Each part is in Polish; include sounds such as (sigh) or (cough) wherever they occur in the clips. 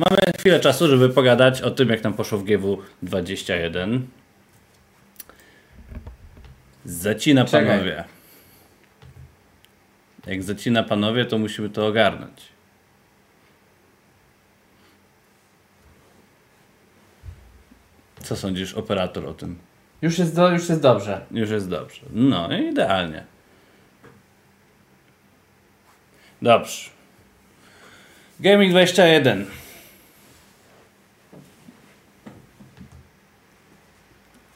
mamy chwilę czasu, żeby pogadać o tym, jak nam poszło w GW21. Zacina Czekaj. panowie. Jak zacina panowie, to musimy to ogarnąć. Co sądzisz, operator, o tym? Już jest, do, już jest dobrze. Już jest dobrze. No i idealnie. Dobrze. Gaming 21.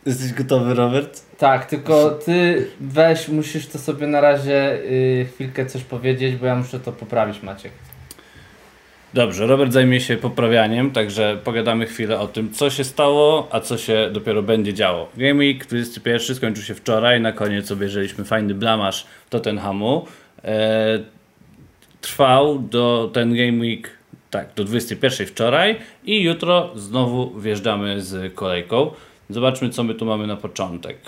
Jesteś gotowy, Robert? Tak, tylko ty weź, musisz to sobie na razie y, chwilkę coś powiedzieć, bo ja muszę to poprawić, Maciek. Dobrze, Robert zajmie się poprawianiem, także pogadamy chwilę o tym, co się stało, a co się dopiero będzie działo. Game Week 21 skończył się wczoraj, na koniec obejrzeliśmy fajny blamasz Tottenhamu. E, trwał do ten Game Week tak, do 21 wczoraj i jutro znowu wjeżdżamy z kolejką. Zobaczmy, co my tu mamy na początek.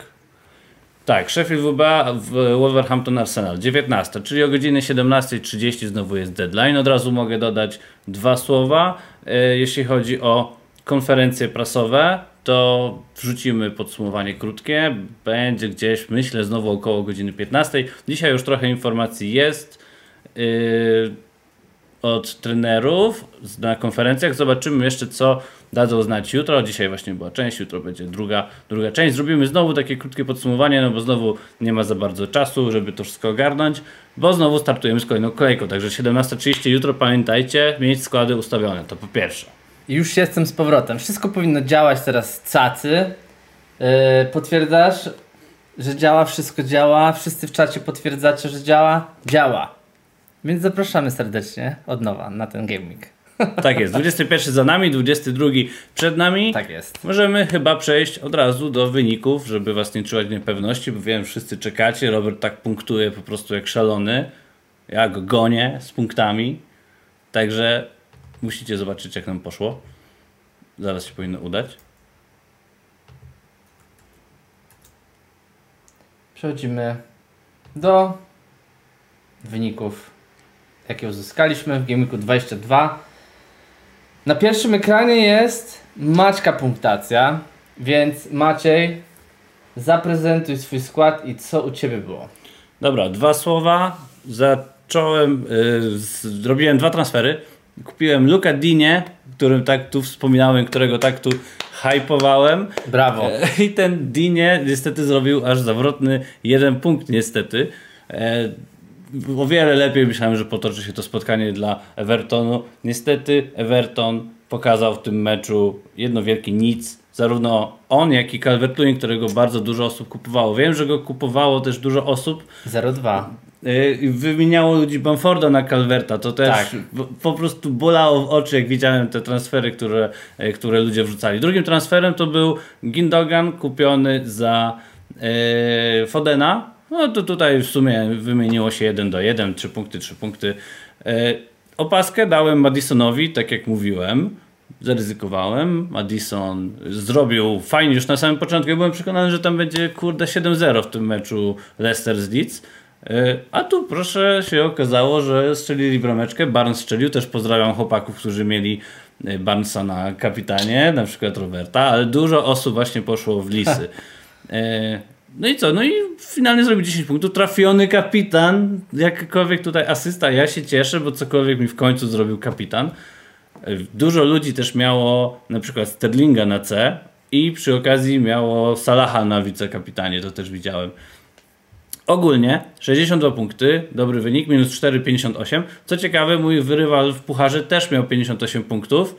Tak, Sheffield WBA w Wolverhampton Arsenal 19, czyli o godzinie 17.30 znowu jest deadline. Od razu mogę dodać dwa słowa. E, Jeśli chodzi o konferencje prasowe, to wrzucimy podsumowanie krótkie. Będzie gdzieś, myślę, znowu około godziny 15. Dzisiaj już trochę informacji jest. Yy, od trenerów na konferencjach. Zobaczymy jeszcze, co dadzą znać jutro. Dzisiaj właśnie była część, jutro będzie druga, druga część. Zrobimy znowu takie krótkie podsumowanie, no bo znowu nie ma za bardzo czasu, żeby to wszystko ogarnąć, bo znowu startujemy z kolejną kolejką. Także 17.30 jutro pamiętajcie, mieć składy ustawione. To po pierwsze. Już jestem z powrotem. Wszystko powinno działać teraz cacy. Yy, potwierdzasz, że działa, wszystko działa. Wszyscy w czacie potwierdzacie, że działa? Działa. Więc zapraszamy serdecznie od nowa na ten Game Week. Tak jest. 21 za nami, 22 przed nami. Tak jest. Możemy chyba przejść od razu do wyników, żeby was nie czuwać niepewności, bo wiem, wszyscy czekacie. Robert tak punktuje po prostu jak szalony. Ja go gonię z punktami. Także musicie zobaczyć, jak nam poszło. Zaraz się powinno udać. Przechodzimy do wyników, jakie uzyskaliśmy w Game Weeku 22. Na pierwszym ekranie jest Maćka punktacja, więc Maciej, zaprezentuj swój skład i co u Ciebie było. Dobra, dwa słowa. Zacząłem, yy, zrobiłem dwa transfery. Kupiłem Luka Dinie, którym tak tu wspominałem, którego tak tu hypowałem. Brawo. E, (laughs) I ten Dinie niestety zrobił aż zawrotny jeden punkt niestety. E, o wiele lepiej myślałem, że potoczy się to spotkanie dla Evertonu. Niestety Everton pokazał w tym meczu jedno wielkie nic. Zarówno on, jak i Calvert-Lewin, którego bardzo dużo osób kupowało. Wiem, że go kupowało też dużo osób. 0-2. Yy, wymieniało ludzi Bamforda na Calverta, to też Tak. po, prostu bolało w oczy, jak widziałem te transfery, które, yy, które ludzie wrzucali. Drugim transferem to był Gindogan kupiony za yy, Fodena. No to tutaj w sumie wymieniło się 1 do 1, 3 punkty, 3 punkty. Yy, opaskę dałem Madisonowi, tak jak mówiłem. Zaryzykowałem. Madison zrobił fajnie już na samym początku. Ja byłem przekonany, że tam będzie kurde 7-0 w tym meczu Leicester z Leeds. Yy, A tu proszę się okazało, że strzelili brameczkę. Barnes strzelił. Też pozdrawiam chłopaków, którzy mieli yy, Barnesa na kapitanie, na przykład Roberta, ale dużo osób właśnie poszło w lisy. No i co? No i finalnie zrobił 10 punktów. Trafiony kapitan. Jakakolwiek tutaj asysta. Ja się cieszę, bo cokolwiek mi w końcu zrobił kapitan. Dużo ludzi też miało na przykład Sterlinga na C i przy okazji miało Salaha na wicekapitanie. To też widziałem. Ogólnie 62 punkty, dobry wynik, minus 4,58. Co ciekawe, mój wyrywal w pucharze też miał 58 punktów.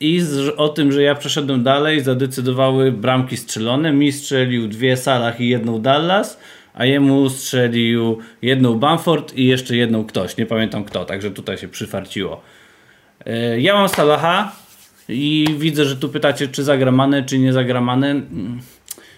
I z, o tym, że ja przeszedłem dalej, zadecydowały bramki strzelone. Mi strzelił dwie Salah i jedną Dallas, a jemu strzelił jedną Bamford i jeszcze jedną ktoś. Nie pamiętam kto, także tutaj się przyfarciło. E, Ja mam Salaha i widzę, że tu pytacie, czy zagra Mane, czy nie zagra Mane. Mm.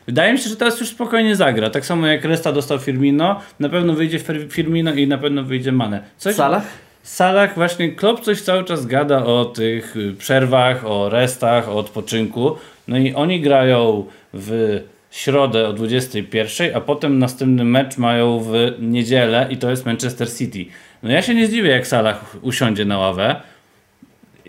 Wydaje mi się, że teraz już spokojnie zagra. Tak samo jak Resta dostał Firmino, na pewno wyjdzie Fir- Firmino i na pewno wyjdzie Mane. Coś, Salah? Salah właśnie Klopp coś cały czas gada o tych y, przerwach, o restach, o odpoczynku. No i oni grają w środę o 21, a potem następny mecz mają w niedzielę i to jest Manchester City. No ja się nie zdziwię jak Salah usiądzie na ławę.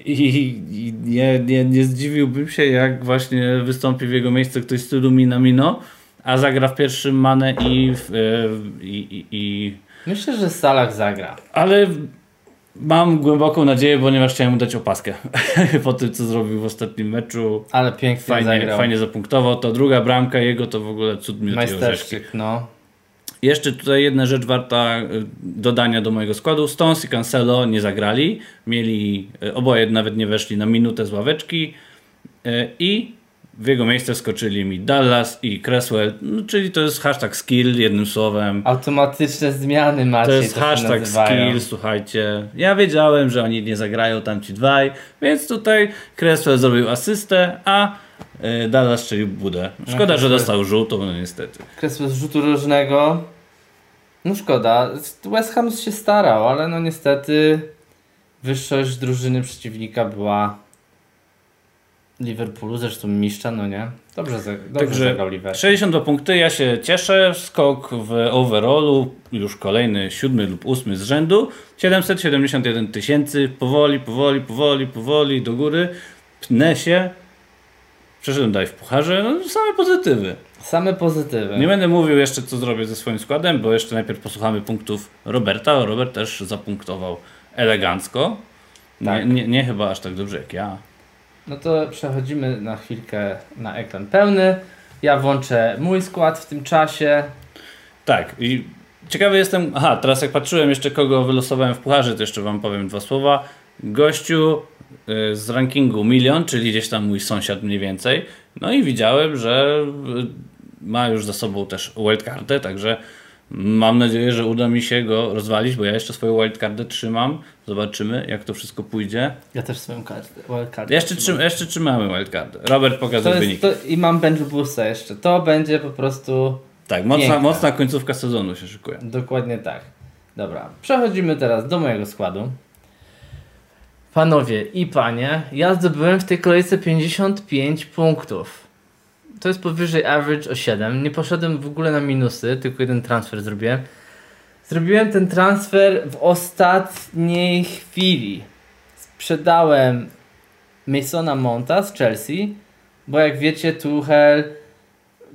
I, i nie, nie, nie zdziwiłbym się, jak właśnie wystąpi w jego miejsce ktoś z stylu Minamino, a zagra w pierwszym Mane i, w, e, i, i, i... Myślę, że Salah zagra. Ale mam głęboką nadzieję, ponieważ chciałem mu dać opaskę (laughs) po tym, co zrobił w ostatnim meczu. Ale pięknie Fajnie, zagrał. fajnie zapunktował. To druga bramka jego to w ogóle cud miód. Majsterszczyk, no. Jeszcze tutaj jedna rzecz warta y, dodania do mojego składu. Stones i Cancelo nie zagrali. Mieli, y, oboje nawet nie weszli na minutę z ławeczki y, i w jego miejsce wskoczyli mi Dallas i Cresswell, no, czyli to jest hashtag skill jednym słowem. Automatyczne zmiany Maciej To jest się hashtag skill, słuchajcie. Ja wiedziałem, że oni nie zagrają tamci dwaj, więc tutaj Cresswell zrobił asystę, a y, Dallas strzelił budę. Szkoda, że dostał żółtą, no niestety. Kresło z rzutu różnego. No szkoda. West Ham się starał, ale no niestety wyższość drużyny przeciwnika była Liverpoolu, zresztą mistrza, no nie? Dobrze, dobrze Także zagrał Liverpool. 62 punkty, ja się cieszę. Skok w overallu, już kolejny, siódmy lub ósmy z rzędu. 771 tysięcy, powoli, powoli, powoli, powoli do góry. Pnę się. Przeszedłem dalej w pucharze, no same pozytywy. Same pozytywy. Nie będę mówił jeszcze, co zrobię ze swoim składem, bo jeszcze najpierw posłuchamy punktów Roberta. Robert też zapunktował elegancko. Tak. Nie, nie, nie chyba aż tak dobrze jak ja. No to przechodzimy na chwilkę na ekran pełny. Ja włączę mój skład w tym czasie. Tak, i ciekawy jestem. Aha, teraz jak patrzyłem jeszcze kogo wylosowałem w pucharze, to jeszcze wam powiem dwa słowa. Gościu y, z rankingu milion, czyli gdzieś tam mój sąsiad mniej więcej. No i widziałem, że y, ma już za sobą też wildcardę, także mam nadzieję, że uda mi się go rozwalić, bo ja jeszcze swoją wildcardę trzymam. Zobaczymy, jak to wszystko pójdzie. Ja też swoją wildcardę Jeszcze, trzymam. trzym, jeszcze trzymamy wildcardę. Robert jest, wyniki. to, I mam bench boosta jeszcze. To będzie po prostu Tak, mocna, piękne. mocna końcówka sezonu się szykuje. Dokładnie tak. Dobra, przechodzimy teraz do mojego składu. Panowie i panie, ja zdobyłem w tej kolejce 55 punktów. To jest powyżej average o 7. Nie poszedłem w ogóle na minusy, tylko jeden transfer zrobiłem. Zrobiłem ten transfer w ostatniej chwili. Sprzedałem Masona Monta z Chelsea, bo jak wiecie, Tuchel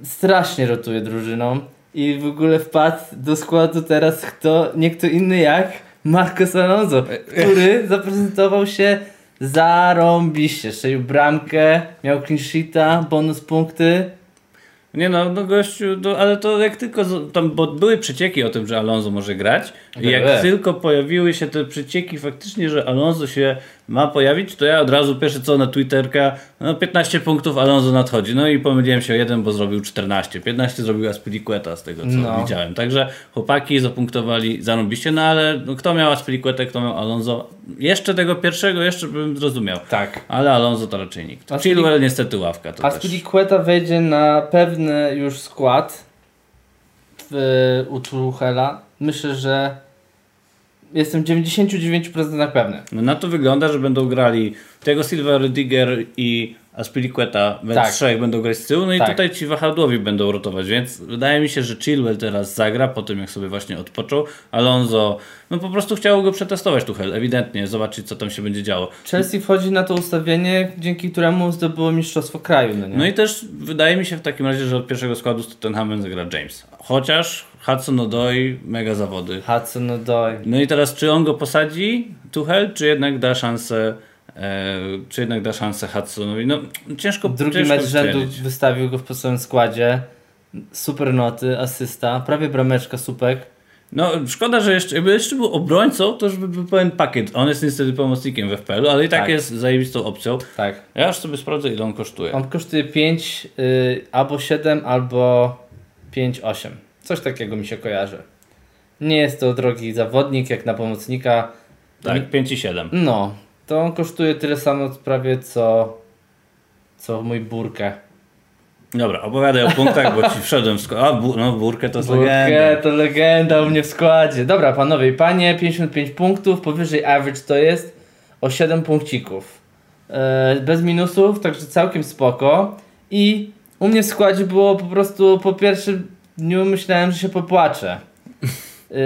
strasznie rotuje drużyną i w ogóle wpadł do składu teraz kto, nie kto inny jak Marcos Alonso, który zaprezentował się zarąbiście, strzelił bramkę, miał clean sheeta, bonus punkty. Nie no, no gościu, no, ale to jak tylko, tam, bo były przecieki o tym, że Alonso może grać i jak Były. tylko pojawiły się te przecieki faktycznie, że Alonso się ma pojawić, to ja od razu pierwsze co na Twitterka, no 15 punktów Alonso nadchodzi, no i pomyliłem się o jeden, bo zrobił 14, 15 zrobił Aspilicueta z tego co No. widziałem, także chłopaki zapunktowali zarąbiście, no ale no, kto miał Aspilicuetę, kto miał Alonso, jeszcze tego pierwszego jeszcze bym zrozumiał, Tak. ale Alonso to raczej nikt. Aspili- Chilwell niestety ławka to też. Aspilicueta wejdzie na pewny już skład w, u Tuchela. Myślę, że jestem 99% pewny. No na to wygląda, że będą grali tego Silva, Rudiger i Aspilicueta, we Tak. trzech będą grać z tyłu, no i Tak. tutaj ci wahadłowi będą rotować, więc wydaje mi się, że Chilwell teraz zagra po tym, jak sobie właśnie odpoczął. Alonso, no po prostu chciał go przetestować Tuchel, ewidentnie, zobaczyć co tam się będzie działo. Chelsea wchodzi na to ustawienie, dzięki któremu zdobyło mistrzostwo kraju. No, nie? No i też wydaje mi się w takim razie, że od pierwszego składu z Tottenhamem zagra James. Chociaż Hudson Odoi, mega zawody. Hudson Odoi. No i teraz, czy on go posadzi, Tuchel, czy jednak da szansę, e, czy jednak da szansę Hudsonowi? No, ciężko Drugi ciężko mecz rzędu wystawił go w podstawowym składzie. Super noty, asysta, prawie brameczka, supek. No, szkoda, że jeszcze, jakby jeszcze był obrońcą, to już by był pełen pakiet. On jest niestety pomocnikiem w FPL-u, ale i tak, Tak. jest zajebistą opcją. Tak. Ja już sobie sprawdzę, ile on kosztuje. On kosztuje 5, y, albo 7, albo 5, 8. Coś takiego mi się kojarzy. Nie jest to drogi zawodnik jak na pomocnika. Tak, 5 i 7. No, to on kosztuje tyle samo prawie co, co mój burkę. Dobra, opowiadaj o punktach, bo ci wszedłem w skład. A, bu, no burkę to jest Burkę legenda. to legenda u mnie w składzie. Dobra, panowie i panie, 55 punktów, powyżej average to jest o 7 punkcików. E, bez minusów, także całkiem spoko. I u mnie w składzie było po prostu po pierwszym dniu myślałem, że się popłaczę. E,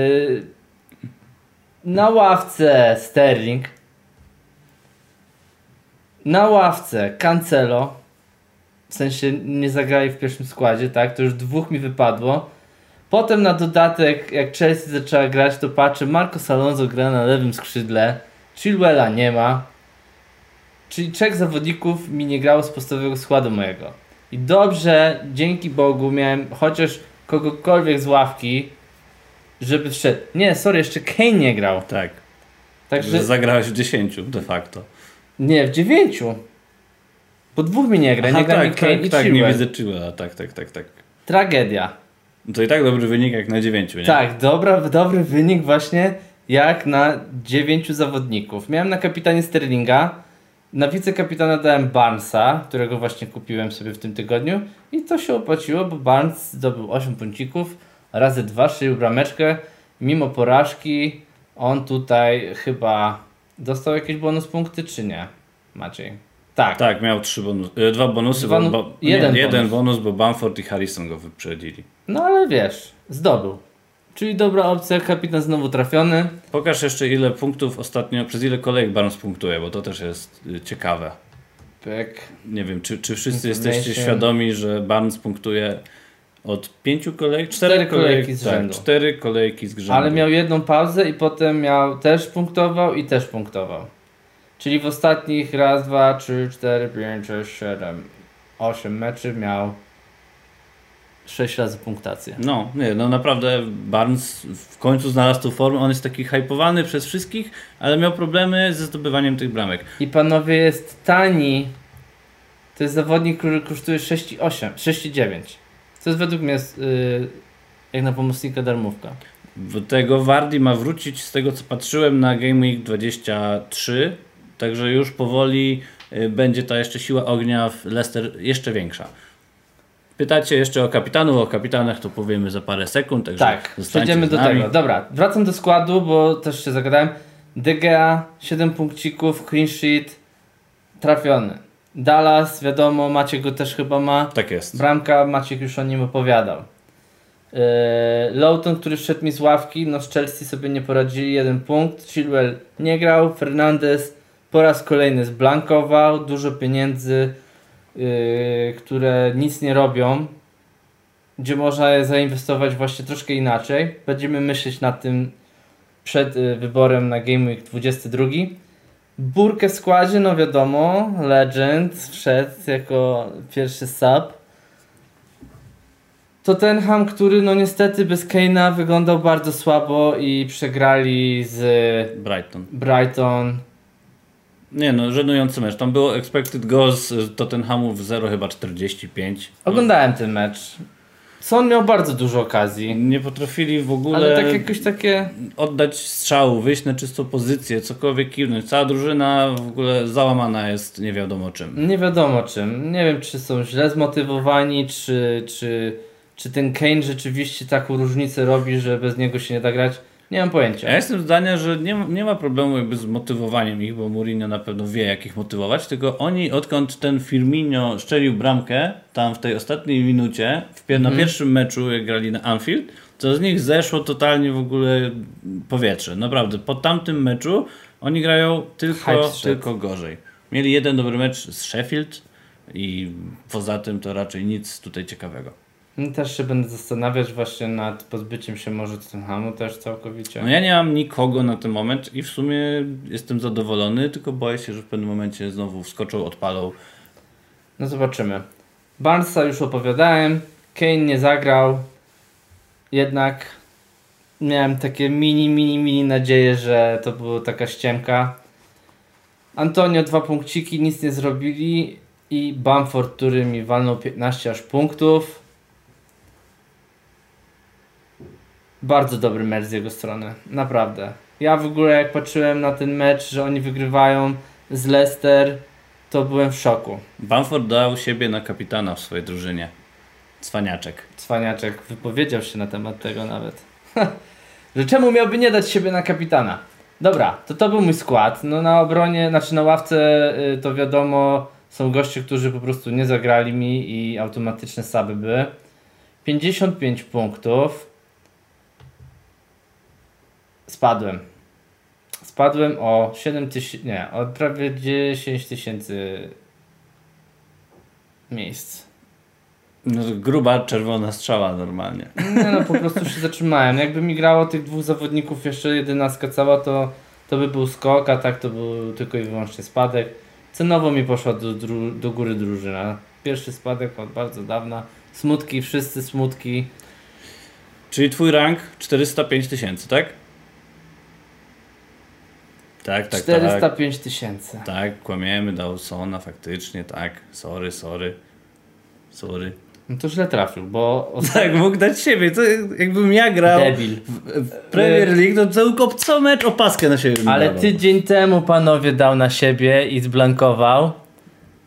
na ławce Sterling. Na ławce Cancelo, w sensie nie zagrali w pierwszym składzie, tak? To już dwóch mi wypadło. Potem na dodatek, jak Chelsea zaczęła grać, to patrzę, Marcos Alonso gra na lewym skrzydle, Chilwella nie ma. Czyli trzech zawodników mi nie grało z podstawowego składu mojego. I dobrze, dzięki Bogu, miałem chociaż kogokolwiek z ławki, żeby wszedł. Nie, sorry, jeszcze Kane nie grał. Tak. Także Że zagrałeś w 10 de facto. nie, w dziewięciu. Bo dwóch mi nie gra, Aha, nie gra mi tak, Kane tak, i tak, nie Chilwell. widzę Chilwella, tak, tak, tak, tak. Tragedia. To i tak dobry wynik jak na 9, nie? Tak, dobra, dobry wynik właśnie jak na dziewięciu zawodników. Miałem na kapitanie Sterlinga, na wicekapitana dałem Barnesa, którego właśnie kupiłem sobie w tym tygodniu i to się opłaciło, bo Barnes zdobył 8 punkcików, razy 2 szył brameczkę. Mimo porażki on tutaj chyba dostał jakieś bonus punkty, czy nie? Maciej. Tak. Tak, miał trzy bonus, e, dwa bonusy, Dwa bo, bo, jeden nie, jeden bonus. bonus, bo Bamford i Harrison go wyprzedzili. No ale wiesz, zdobył. Czyli dobra opcja, kapitan znowu trafiony. Pokaż jeszcze ile punktów ostatnio, przez ile kolejek Barnes punktuje, bo to też jest y, ciekawe. Pyk. Nie wiem, czy, czy wszyscy jesteście świadomi, że Barnes punktuje od pięciu kolejek? Cztery Cztery kolejki kolejki z tak, rzędu. cztery kolejki z rzędu. Ale miał jedną pauzę i potem miał też punktował i też punktował. Czyli w ostatnich raz, dwa, trzy, cztery, pięć, sześć, siedem, osiem meczy miał sześć razy punktację. No, nie, no naprawdę Barnes w końcu znalazł tą formę. On jest taki hypowany przez wszystkich, ale miał problemy ze zdobywaniem tych bramek. I panowie jest tani. To jest zawodnik, który kosztuje 6,8, 6,9. To jest według mnie yy, jak na pomocnika darmówka. Do tego Wardy ma wrócić z tego co patrzyłem na Game Week 23, także już powoli y, będzie ta jeszcze siła ognia w Leicester jeszcze większa. Pytacie jeszcze o kapitanów, o kapitanach to powiemy za parę sekund, także Tak, przejdziemy do tego. Dobra, wracam do składu, bo też się zagadałem. DGA, 7 punkcików, clean sheet, trafiony. Dallas, wiadomo, Maciek go też chyba ma. Tak jest. Bramka, Maciek już o nim opowiadał. Yy, Lowton, który wszedł mi z ławki, no z Chelsea sobie nie poradzili, jeden punkt. Chilwell nie grał, Fernandez po raz kolejny zblankował, dużo pieniędzy, yy, które nic nie robią, gdzie można je zainwestować właśnie troszkę inaczej. Będziemy myśleć nad tym przed yy, wyborem na Game Week 22. Burkę w składzie, no wiadomo, Legend wszedł jako pierwszy sub. Tottenham, który no niestety bez Kane'a wyglądał bardzo słabo i przegrali z Brighton. Brighton. Nie no, żenujący mecz. Tam było expected goals z Tottenhamu w 0 chyba 45. Oglądałem ten mecz. Son miał bardzo dużo okazji, Nie potrafili w ogóle ale tak jakoś takie... oddać strzału, wyjść na czystą pozycję, cokolwiek kiwnąć. Cała drużyna w ogóle załamana jest nie wiadomo czym. Nie wiadomo czym. Nie wiem, czy są źle zmotywowani, czy, czy, czy ten Kane rzeczywiście taką różnicę robi, że bez niego się nie da grać. Nie mam pojęcia. Ja jestem zdania, że nie, ma- nie ma problemu jakby z motywowaniem ich, bo Mourinho na pewno wie jak ich motywować, tylko oni odkąd ten Firmino szczelił bramkę tam w tej ostatniej minucie, w pier- Mhm. na pierwszym meczu jak grali na Anfield, to z nich zeszło totalnie w ogóle powietrze. Naprawdę, po tamtym meczu oni grają tylko, tylko gorzej. Mieli jeden dobry mecz z Sheffield i poza tym to raczej nic tutaj ciekawego. No, Też się będę zastanawiać właśnie nad pozbyciem się może Tottenhamu też całkowicie. No ja nie mam nikogo na ten moment i w sumie jestem zadowolony, tylko boję się, że w pewnym momencie znowu wskoczą, odpalą. No zobaczymy. Barnesa już opowiadałem. Kane nie zagrał. Jednak miałem takie mini, mini, mini nadzieję, że to była taka ściemka. Antonio dwa punkciki, nic nie zrobili. I Bamford, który mi walnął 15 aż punktów. Bardzo dobry mecz z jego strony. Naprawdę. Ja w ogóle jak patrzyłem na ten mecz, że oni wygrywają z Leicester, to byłem w szoku. Bamford dał siebie na kapitana w swojej drużynie. Cwaniaczek. Cwaniaczek wypowiedział się na temat tego nawet. (laughs) że czemu miałby nie dać siebie na kapitana? Dobra, to to był mój skład. No na obronie, znaczy na ławce y, to wiadomo są goście, którzy po prostu nie zagrali mi i automatyczne saby były. 55 punktów. Spadłem. spadłem o 7 tysięcy, nie, o prawie 10 tysięcy miejsc. No, gruba czerwona strzała normalnie. Nie no, po prostu się zatrzymałem. Jakby mi grało tych dwóch zawodników jeszcze jedenastka cała, to, to by był skok, a tak to był tylko i wyłącznie spadek. Cenowo mi poszła do, do góry drużyna. Pierwszy spadek od bardzo dawna. Smutki, wszyscy smutki. Czyli twój rank 405 tysięcy, tak? Tak, tak, tak. 405 tysięcy. Tak, kłamiemy Dawsona, faktycznie, tak. Sorry, sorry. Sorry. No to źle trafił, bo (laughs) Tak, mógł dać siebie. To jakbym ja grał debil. w Premier League, to tylko co mecz opaskę na siebie Ale dawał. tydzień temu panowie dał na siebie i zblankował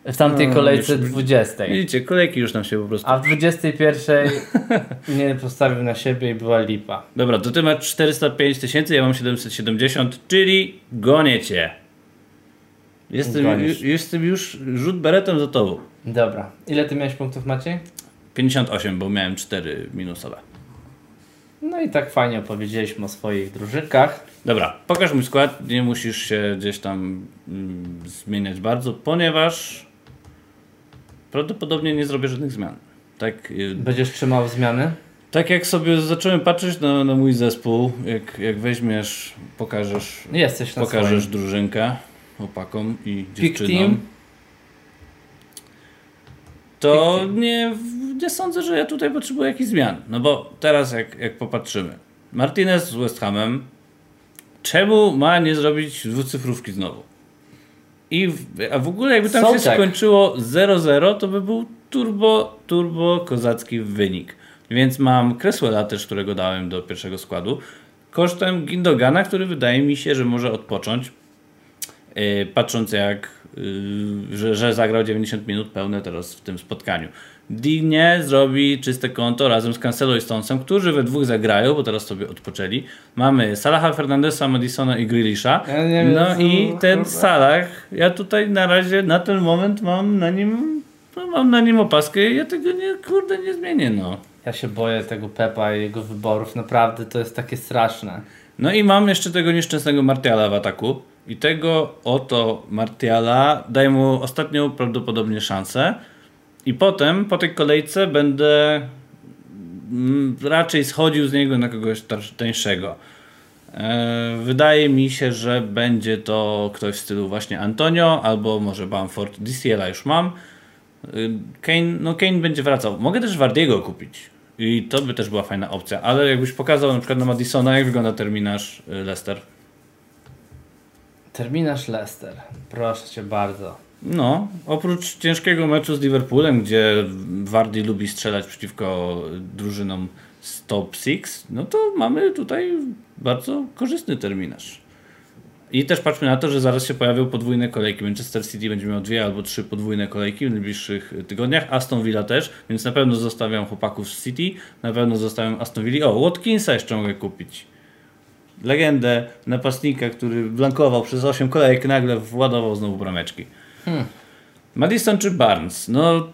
w tamtej No, kolejce już- 20. Widzicie, kolejki już nam się po prostu... A w 21 (laughs) nie postawił na siebie i była lipa. Dobra, to ty masz 405 tysięcy, ja mam 770, czyli gonię cię. Jestem, Gonisz. jestem już rzut beretem za tobą. Dobra. Ile ty miałeś punktów Maciej? 58, bo miałem 4 minusowe. No i tak fajnie opowiedzieliśmy o swoich drużynkach. Dobra, pokaż mój skład, nie musisz się gdzieś tam mm, zmieniać bardzo, ponieważ prawdopodobnie nie zrobię żadnych zmian. Tak, y, Będziesz trzymał zmiany? tak jak sobie zacząłem patrzeć na, na mój zespół, jak, jak weźmiesz, pokażesz, Jesteś pokażesz swoim. drużynkę chłopakom i dziewczynom, to nie, nie sądzę, że ja tutaj potrzebuję jakichś zmian. No bo teraz jak, jak popatrzymy, Martinez z West Hamem, czemu ma nie zrobić dwucyfrówki znowu? I w, a w ogóle jakby tam się Soczek. skończyło 0-0, to by był turbo, turbo kozacki wynik. Więc mam Cresswella też, którego dałem do pierwszego składu, kosztem Gindogana, który wydaje mi się, że może odpocząć, yy, patrząc jak, że, że zagrał 90 minut pełne teraz w tym spotkaniu. Digne zrobi czyste konto razem z Cancelo i Stonesem, którzy we dwóch zagrają, bo teraz sobie odpoczęli. Mamy Salaha, Fernandesa, Madisona i Grealisha. No i ten. Salah, ja tutaj na razie, na ten moment mam na nim, no mam na nim opaskę i ja tego nie, kurde, nie zmienię, no. Ja się boję tego Pepa i jego wyborów. Naprawdę to jest takie straszne. No i mam jeszcze tego nieszczęsnego Martiala w ataku. I tego oto Martiala daję mu ostatnią prawdopodobnie szansę. I potem po tej kolejce będę mm, raczej schodził z niego na kogoś tańszego. E, Wydaje mi się, że będzie to ktoś w stylu właśnie Antonio albo może Bamford. DCL-a już mam. Y, Kane, no Kane będzie wracał. Mogę też Wardiego kupić. I to by też była fajna opcja. Ale jakbyś pokazał na przykład na Madisona, jak wygląda terminarz y, Leicester. Terminarz Leicester. Proszę cię bardzo. No, oprócz ciężkiego meczu z Liverpoolem, gdzie Wardy lubi strzelać przeciwko drużynom z top 6, no to mamy tutaj bardzo korzystny terminarz. I też patrzmy na to, że zaraz się pojawią podwójne kolejki. Manchester City będzie miał dwie albo trzy podwójne kolejki w najbliższych tygodniach. Aston Villa też, więc na pewno zostawiam chłopaków z City, na pewno zostawiam Aston Villa. O, Watkinsa jeszcze mogę kupić. Legendę napastnika, który blankował przez 8 kolejek, nagle władował znowu brameczki. Madison czy Barnes? No,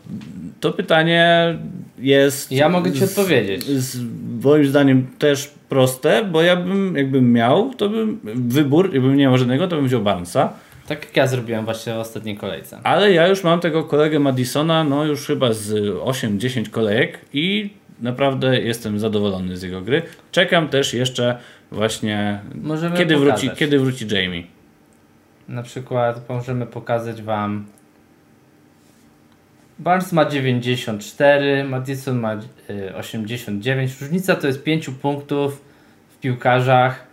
to pytanie jest. Ja mogę ci z- odpowiedzieć. Z, moim zdaniem też proste, bo ja bym, jakbym miał, to bym wybór, jakbym nie miał żadnego, to bym wziął Barnesa. Tak jak ja zrobiłem właśnie w ostatniej kolejce. Ale ja już mam tego kolegę Madisona, no już chyba z 8-10 kolejek i naprawdę jestem zadowolony z jego gry. Czekam też jeszcze właśnie, Możemy kiedy wróci, kiedy wróci Jamie. Na przykład możemy pokazać Wam. Barnes ma 94, Madison ma y, 89. Różnica to jest 5 punktów w piłkarzach.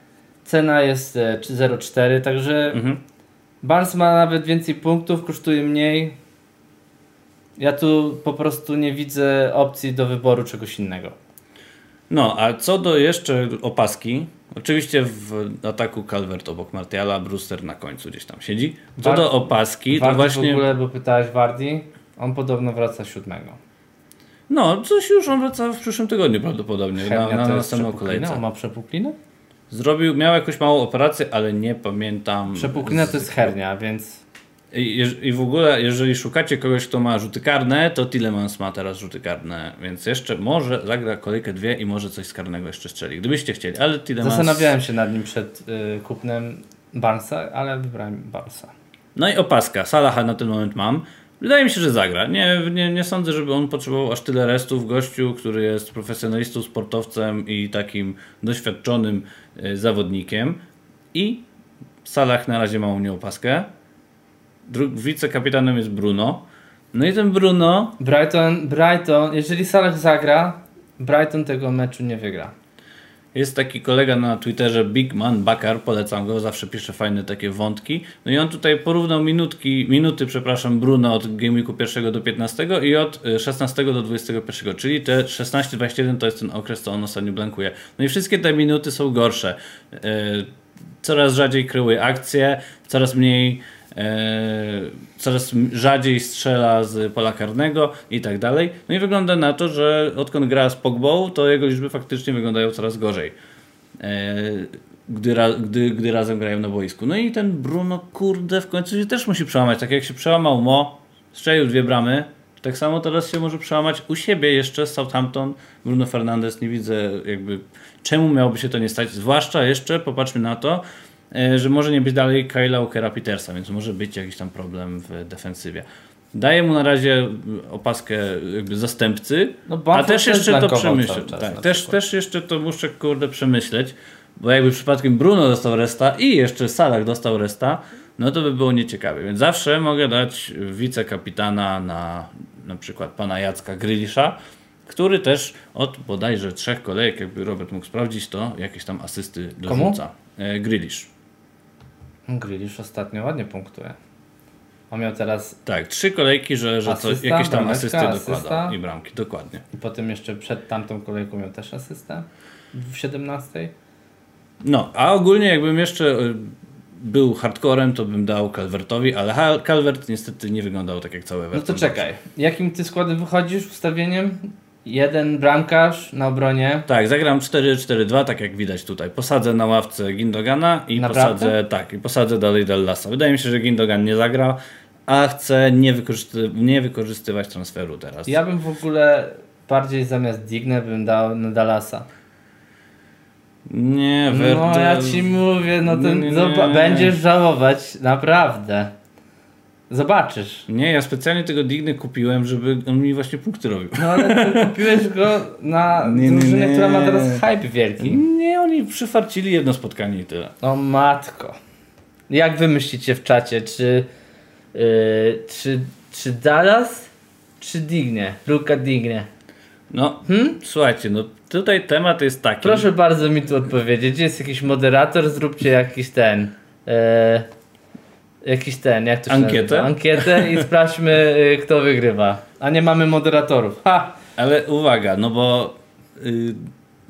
Cena jest y, 0,4, także Mhm. Barnes ma nawet więcej punktów, kosztuje mniej. Ja tu po prostu nie widzę opcji do wyboru czegoś innego. No, a co do jeszcze opaski, oczywiście w ataku Calvert obok Martiala, Brewster na końcu gdzieś tam siedzi. Co do opaski, to właśnie... w ogóle, bo pytałeś Wardi, on podobno wraca siódmego. No, coś już on wraca w przyszłym tygodniu prawdopodobnie, na, Hernia na to jest następną przepuklinę? kolejce. On ma przepuklinę? Zrobił, miał jakąś małą operację, ale nie pamiętam. Przepuklina z- to jest hernia, więc I, I w ogóle, jeżeli szukacie kogoś, kto ma rzuty karne, to Tillemans ma teraz rzuty karne, więc jeszcze może zagra kolejkę dwie i może coś z karnego jeszcze strzeli, gdybyście chcieli, ale Tillemans... zastanawiałem się nad nim przed y, kupnem. Barnesa, ale wybrałem Barnesa. No i opaska. Salaha na ten moment mam. Wydaje mi się, że zagra. Nie, nie, nie sądzę, żeby on potrzebował aż tyle restów. Gościu, który jest profesjonalistą, sportowcem i takim doświadczonym y, zawodnikiem. I Salah na razie ma u mnie opaskę. Wicekapitanem jest Bruno. No i ten Bruno Brighton, Brighton, jeżeli Salah zagra, Brighton tego meczu nie wygra. Jest taki kolega na Twitterze, Big Man Bakar, polecam go, zawsze pisze fajne takie wątki. No i on tutaj porównał minutki, minuty, przepraszam, Bruno od Game Weeku 1 do 15 i od y, 16 do 21, czyli te 16-21 to jest ten okres, co on ostatnio blankuje. No i wszystkie te minuty są gorsze. Y, Coraz rzadziej kryły akcje, coraz mniej coraz rzadziej strzela z pola karnego i tak dalej. No i wygląda na to, że odkąd gra z Pogbą, to jego liczby faktycznie wyglądają coraz gorzej. E, gdy, gdy, gdy razem grają na boisku. No i ten Bruno, kurde, w końcu się też musi przełamać. Tak jak się przełamał Mo, strzelił dwie bramy, tak samo teraz się może przełamać u siebie jeszcze Southampton. Bruno Fernandes, nie widzę jakby czemu miałoby się to nie stać. Zwłaszcza jeszcze, popatrzmy na to, e, że może nie być dalej Kyla Walkera Petersa, więc może być jakiś tam problem w defensywie. Daję mu na razie opaskę jakby zastępcy, No, a też jeszcze to czas Tak, też, przykład. też jeszcze to muszę kurde przemyśleć, bo jakby przypadkiem Bruno dostał resta i jeszcze Salah dostał resta, no to by było nieciekawe. Więc zawsze mogę dać wicekapitana na na przykład pana Jacka Grylisza, który też od bodajże trzech kolejek, jakby Robert mógł sprawdzić, to jakieś tam asysty dorzuca. E, Grylisz. Grealish ostatnio ładnie punktuje. On miał teraz Tak, trzy kolejki, że, że to Asysta, jakieś tam asysty dokłada asysta. i bramki, dokładnie. i potem jeszcze przed tamtą kolejką miał też asystę w 17. No, a ogólnie jakbym jeszcze y, był hardcorem, to bym dał Calvertowi, ale Calvert niestety nie wyglądał tak jak cały No Everton. to czekaj. Jakim ty składem wychodzisz ustawieniem? Jeden bramkarz na obronie. Tak, zagram 4-4-2, tak jak widać tutaj. Posadzę na ławce Gindogana i Naprawdę? posadzę, tak, i posadzę dalej Dallasa. Wydaje mi się, że Gindogan nie zagra, a chcę nie, wykorzysty nie wykorzystywać transferu teraz. Ja bym w ogóle bardziej zamiast Digne bym dał na Dallasa. Nie, No Werde... ja ci mówię, no to Nie, nie, nie. będziesz żałować, naprawdę. Zobaczysz. Nie, ja specjalnie tego Digny kupiłem, żeby on mi właśnie punkty robił. No ale ty (laughs) kupiłeś go na Nie, drużynę, nie. która ma teraz hype wielki. Nie, oni przyfarcili jedno spotkanie i tyle. O matko. Jak wy myślicie w czacie, czy, yy, czy, czy Dallas, czy Digne? Luka Digne. No, Hmm? słuchajcie, no tutaj temat jest taki. Proszę bardzo mi tu odpowiedzieć. Jest jakiś moderator? Zróbcie jakiś ten. E, jakiś ten, jak to się Ankietę? nazywa? Ankietę i sprawdźmy, y, kto wygrywa. A nie mamy moderatorów. Ha! Ale uwaga, no bo y,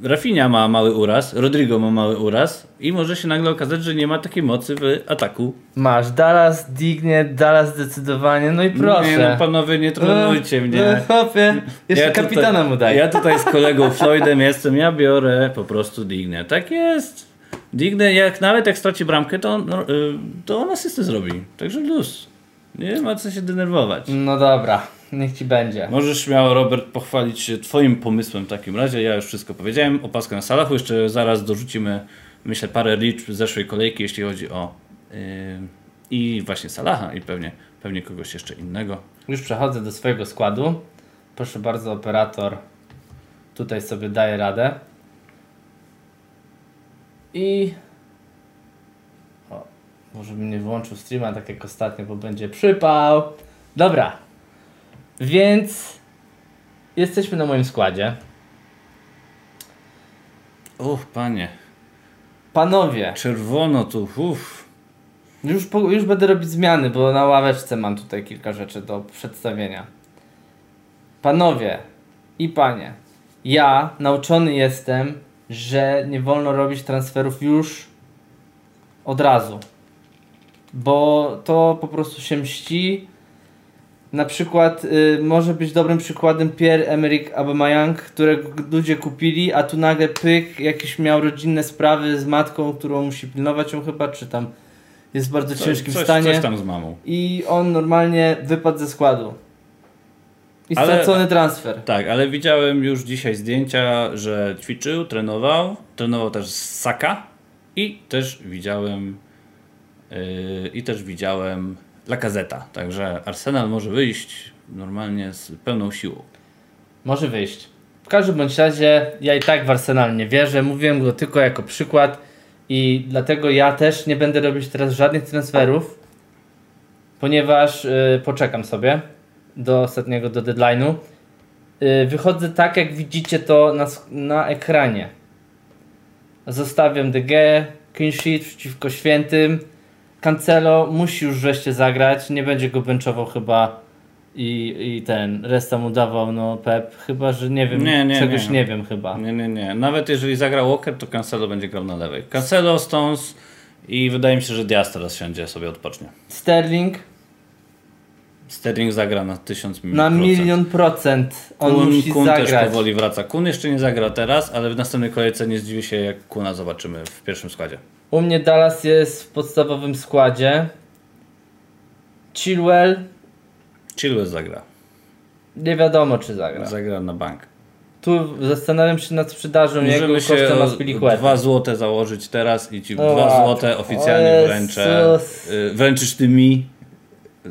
Rafinha ma mały uraz, Rodrigo ma mały uraz i może się nagle okazać, że nie ma takiej mocy w ataku. Masz Dallas, Dignie, Dallas zdecydowanie. No i proszę. Nie, no panowie, nie trolujcie E, mnie. e, Chłopie, jeszcze Ja tutaj- kapitana mu daj. Ja tutaj z kolegą Floydem jestem, ja biorę po prostu Dignę. Tak jest. Dignę, jak nawet jak straci bramkę, to, on- no, y, to on asystę zrobi. Także luz. Nie ma co się denerwować. No dobra, niech ci będzie. Możesz śmiało, Robert, pochwalić się Twoim pomysłem w takim razie. Ja już wszystko powiedziałem. Opaskę na Salachu. Jeszcze zaraz dorzucimy, myślę, parę liczb zeszłej kolejki, jeśli chodzi o yy, i właśnie Salaha i pewnie, pewnie kogoś jeszcze innego. Już przechodzę do swojego składu. Proszę bardzo, operator tutaj sobie daje radę. I. O, może bym nie wyłączył streama tak jak ostatnio, bo będzie przypał. Dobra. Więc jesteśmy na moim składzie. Uch, panie. Panowie, Czerwono tu, uff. już, po, już będę robić zmiany, bo na ławeczce mam tutaj kilka rzeczy do przedstawienia. Panowie i panie, ja nauczony jestem, że nie wolno robić transferów już od razu. Bo to po prostu się mści. Na przykład y, może być dobrym przykładem Pierre-Emerick Aubameyang, którego ludzie kupili, a tu nagle pyk, jakieś miał rodzinne sprawy z matką, którą musi pilnować ją chyba, czy tam jest w bardzo ciężkim coś, stanie. Coś tam z mamą. I on normalnie wypadł ze składu. I Ale- stracony transfer. Tak, ale widziałem już dzisiaj zdjęcia, że ćwiczył, trenował. Trenował też z Saka i też widziałem Yy, I też widziałem Lacazeta. Także Arsenal może wyjść normalnie z pełną siłą. Może wyjść. W każdym bądź razie ja i tak w Arsenal nie wierzę. Mówiłem go tylko jako przykład i dlatego ja też nie będę robić teraz żadnych transferów, ponieważ y, poczekam sobie do ostatniego, do deadline'u. Y, wychodzę tak, jak widzicie to na, na ekranie. Zostawiam DG, clean sheet przeciwko świętym. Cancelo musi już wreszcie zagrać, nie będzie go benchował chyba i, i ten, resta mu dawał, no Pep, chyba, że nie wiem, Nie, nie, czegoś nie. nie. wiem chyba. Nie, nie, nie. Nawet jeżeli zagra Walker, to Cancelo będzie grał na lewej. Cancelo, Stones i wydaje mi się, że Diaz teraz siądzie sobie odpocznie. Sterling Sterling zagra na 1000 na procent. milion procent on Kun, musi Kun też zagrać. powoli wraca. Kun jeszcze nie zagra teraz, ale w następnej kolejce nie zdziwi się, jak Kuna zobaczymy w pierwszym składzie. U mnie Dallas jest w podstawowym składzie. Chilwell Chilwell zagra. nie wiadomo czy zagra. Zagra na bank. Tu zastanawiam się nad sprzedażą jego Możemy się kosztem o Aspilicueta. 2 złote założyć teraz i ci O, 2 złote oficjalnie o wręczę. Y, Wręczysz ty mi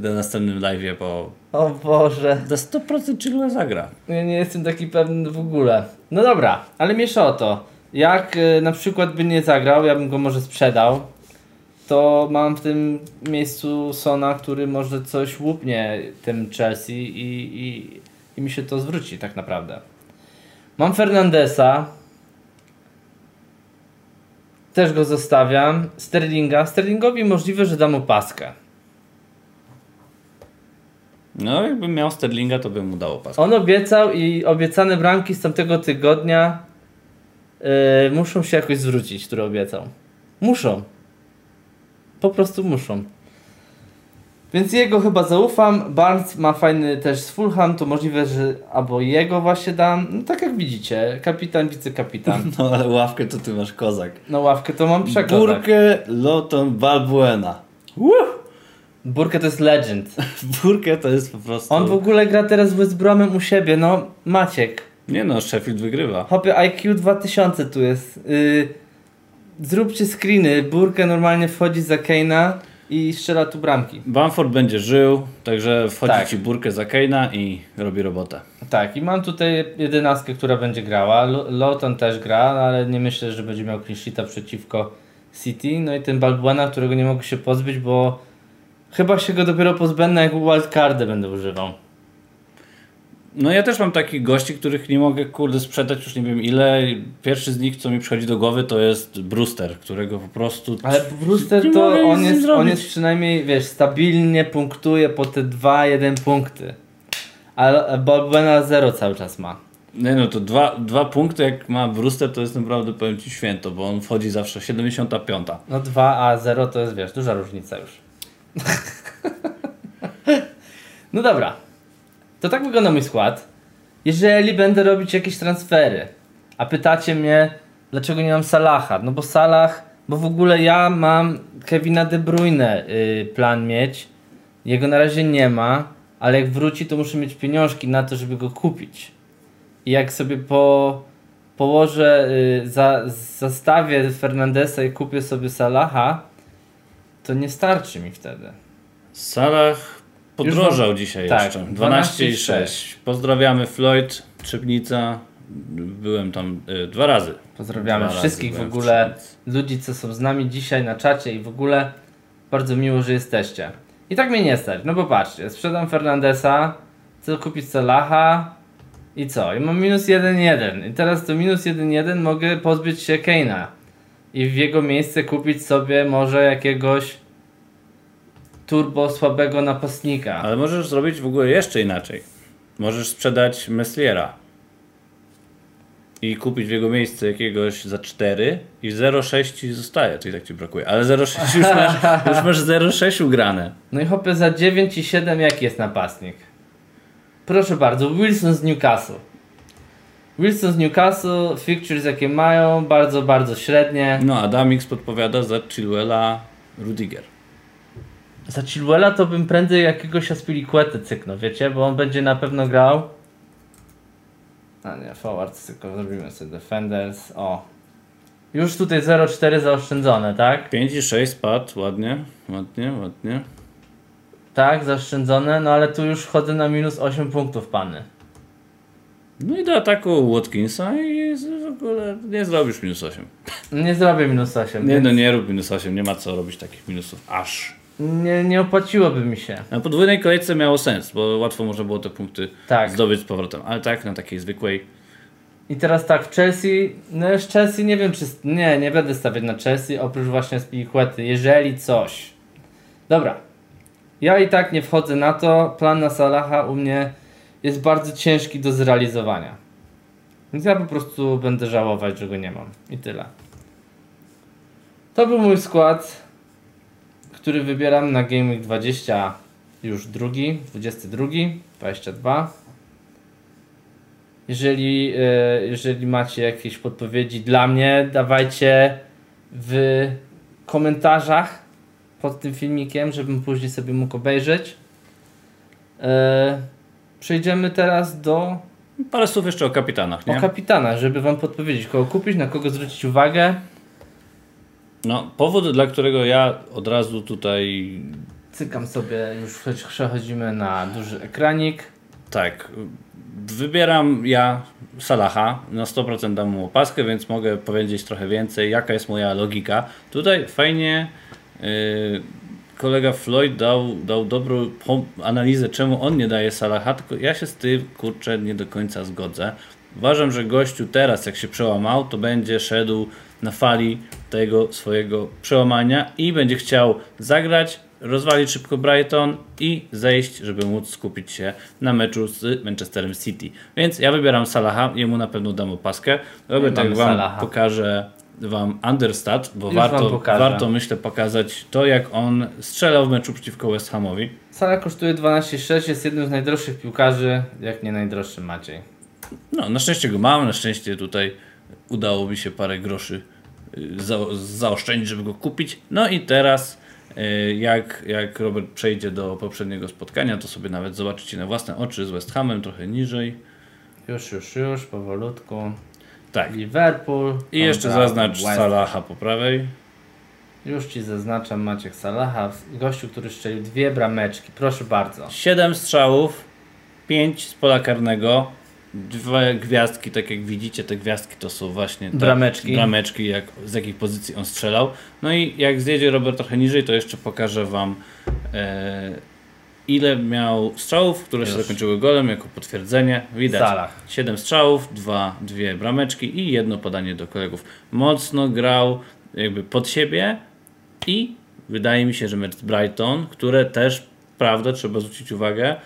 na następnym live'ie, bo O Boże. za 100% Chilwell zagra. Ja nie jestem taki pewny w ogóle. No dobra, ale mniejsza o to. Jak y, na przykład by nie zagrał, ja bym go może sprzedał, to mam w tym miejscu Sona, który może coś łupnie tym Chelsea i, i, i mi się to zwróci tak naprawdę. Mam Fernandesa. Też go zostawiam. Sterlinga. Sterlingowi możliwe, że dam opaskę. No, jakbym miał Sterlinga, to bym mu dał pas. On obiecał i obiecane bramki z tamtego tygodnia yy, muszą się jakoś zwrócić, które obiecał. Muszą. Po prostu muszą. Więc jego chyba zaufam. Barnes ma fajny też z Fulham, to możliwe, że albo jego właśnie dam. No tak jak widzicie, kapitan, wicekapitan. (laughs) No, ale ławkę to ty masz kozak. No ławkę to mam przekazać. Burkę, Loton, Balbuena. Burkę to jest legend. (laughs) Burkę to jest po prostu... On w ogóle gra teraz z West Bromem u siebie, no Maciek. Nie no, Sheffield wygrywa. Hopie IQ 2000 tu jest. Yy, zróbcie screeny. Burkę normalnie wchodzi za Keina i strzela tu bramki. Bamford będzie żył, także wchodzi Tak. ci Burkę za Keina i robi robotę. Tak, i mam tutaj jedenastkę, która będzie grała. Lawton też gra, no ale nie myślę, że będzie miał clean przeciwko City. No i ten Balbuena, którego nie mogę się pozbyć, bo chyba się go dopiero pozbędę, jak wildcardy będę używał. No ja też mam takich gości, których nie mogę kurde sprzedać już nie wiem ile. Pierwszy z nich, co mi przychodzi do głowy, to jest Brewster, którego po prostu... Ale Brewster to on jest, on jest przynajmniej, wiesz, stabilnie punktuje po te 2-1 punkty. A Balbuena 0 cały czas ma. Nie no, to dwa, dwa punkty jak ma Brewster, to jest naprawdę, powiem Ci, święto, bo on wchodzi zawsze 75. No 2 a 0 to jest, wiesz, duża różnica już. (laughs) no dobra. To tak wygląda mój skład. Jeżeli będę robić jakieś transfery, a pytacie mnie, dlaczego nie mam Salaha? No bo Salah, bo w ogóle ja mam Kevina De Bruyne y, plan mieć. Jego na razie nie ma, ale jak wróci, to muszę mieć pieniążki na to, żeby go kupić. I jak sobie po, położę, y, za, zastawię Fernandesa i kupię sobie Salaha, to nie starczy mi wtedy. Salah podrożał Już dzisiaj tak, jeszcze. 12 12,6. i 6. Pozdrawiamy Floyd, Trzebnica. Byłem tam y, dwa razy. Pozdrawiamy Dwa razy wszystkich w byłem ogóle Trzebnicy. ludzi, co są z nami dzisiaj na czacie i w ogóle bardzo miło, że jesteście. I tak mnie nie stać, no bo patrzcie, sprzedam Fernandesa, chcę kupić Salaha i co? I mam minus 1-1 i teraz do minus 1-1 mogę pozbyć się Keina i w jego miejsce kupić sobie może jakiegoś turbo słabego napastnika. Ale możesz zrobić w ogóle jeszcze inaczej. Możesz sprzedać Mesliera i kupić w jego miejsce jakiegoś za 4 i 0,6 ci zostaje, czyli tak ci brakuje. Ale 0,6 już masz, (laughs) już masz 0,6 ugrane. No i hopie za 9 i 7 jaki jest napastnik? Proszę bardzo, Wilson z Newcastle. Wilson z Newcastle, fixtures jakie mają, bardzo, bardzo średnie. No, Adamix podpowiada za Chilwella Rudiger. Za Chilwella to bym prędzej jakiegoś Aspilicuety cyknął, wiecie, bo on będzie na pewno grał. A nie, forwards, tylko zrobimy sobie defenders, o. Już tutaj 0,4 zaoszczędzone, tak? 5 i 6 spadł, ładnie, ładnie, ładnie. Tak, zaoszczędzone, no ale tu już wchodzę na minus 8 punktów, pany. No i do ataku Watkinsa i w ogóle nie zrobisz minus 8. Nie zrobię minus 8. Nie więc no, nie rób minus 8, nie ma co robić takich minusów aż. nie, nie opłaciłoby mi się. Na podwójnej kolejce miało sens, bo łatwo można było te punkty Tak. zdobyć z powrotem, ale tak, na takiej zwykłej. I teraz tak, w Chelsea, no już Chelsea nie wiem czy, nie, nie będę stawiać na Chelsea, oprócz właśnie Spiliquety, jeżeli coś. Dobra, ja i tak nie wchodzę na to, plan na Salaha u mnie jest bardzo ciężki do zrealizowania. Więc ja po prostu będę żałować, że go nie mam. I tyle. To był mój skład, który wybieram na Game Week 20 już drugi, 22, 22. Jeżeli, e, jeżeli macie jakieś podpowiedzi dla mnie, dawajcie w komentarzach pod tym filmikiem, żebym później sobie mógł obejrzeć. Przejdziemy teraz do Parę słów jeszcze o kapitanach, nie? o kapitana, żeby wam podpowiedzieć, kogo kupić, na kogo zwrócić uwagę. No, powód, dla którego ja od razu tutaj Cykam sobie, już przechodzimy na duży ekranik. tak, wybieram ja Salaha, na 100% dam mu opaskę, więc mogę powiedzieć trochę więcej, jaka jest moja logika. Tutaj fajnie yy, kolega Floyd dał, dał dobrą analizę, czemu on nie daje Salaha, tylko ja się z tym, kurczę, nie do końca zgodzę. Uważam, że gościu teraz, jak się przełamał, to będzie szedł na fali tego swojego przełamania i będzie chciał zagrać, rozwalić szybko Brighton i zejść, żeby móc skupić się na meczu z Manchesterem City. Więc ja wybieram Salaha, jemu na pewno dam opaskę. Mamy jak wam Salaha. pokażę wam understat, bo Już warto, warto myślę pokazać to, jak on strzelał w meczu przeciwko West Hamowi. Sala kosztuje 12,6, jest jednym z najdroższych piłkarzy, jak nie najdroższy Maciej. No, na szczęście go mam, na szczęście tutaj udało mi się parę groszy y, za, zaoszczędzić, żeby go kupić. No i teraz, y, jak, jak Robert przejdzie do poprzedniego spotkania, to sobie nawet zobaczycie na własne oczy z West Hamem, trochę niżej. Już, już, już, powolutku. Tak. Liverpool. I jeszcze zaznacz West Salaha po prawej. Już ci zaznaczam Maciek Salaha, gościu, który strzelił dwie brameczki. Proszę bardzo. 7 strzałów, 5 z pola karnego, dwie gwiazdki, tak jak widzicie, te gwiazdki to są właśnie te Brameczki. brameczki jak, z jakich pozycji on strzelał. No i jak zjedzie Robert trochę niżej, to jeszcze pokażę Wam e, ile miał strzałów, które się Już. zakończyły golem, jako potwierdzenie. Widać Salah. 7 strzałów, dwa, dwie brameczki i jedno podanie do kolegów. Mocno grał jakby pod siebie i wydaje mi się, że mecz Brighton, które też, prawda, trzeba zwrócić uwagę,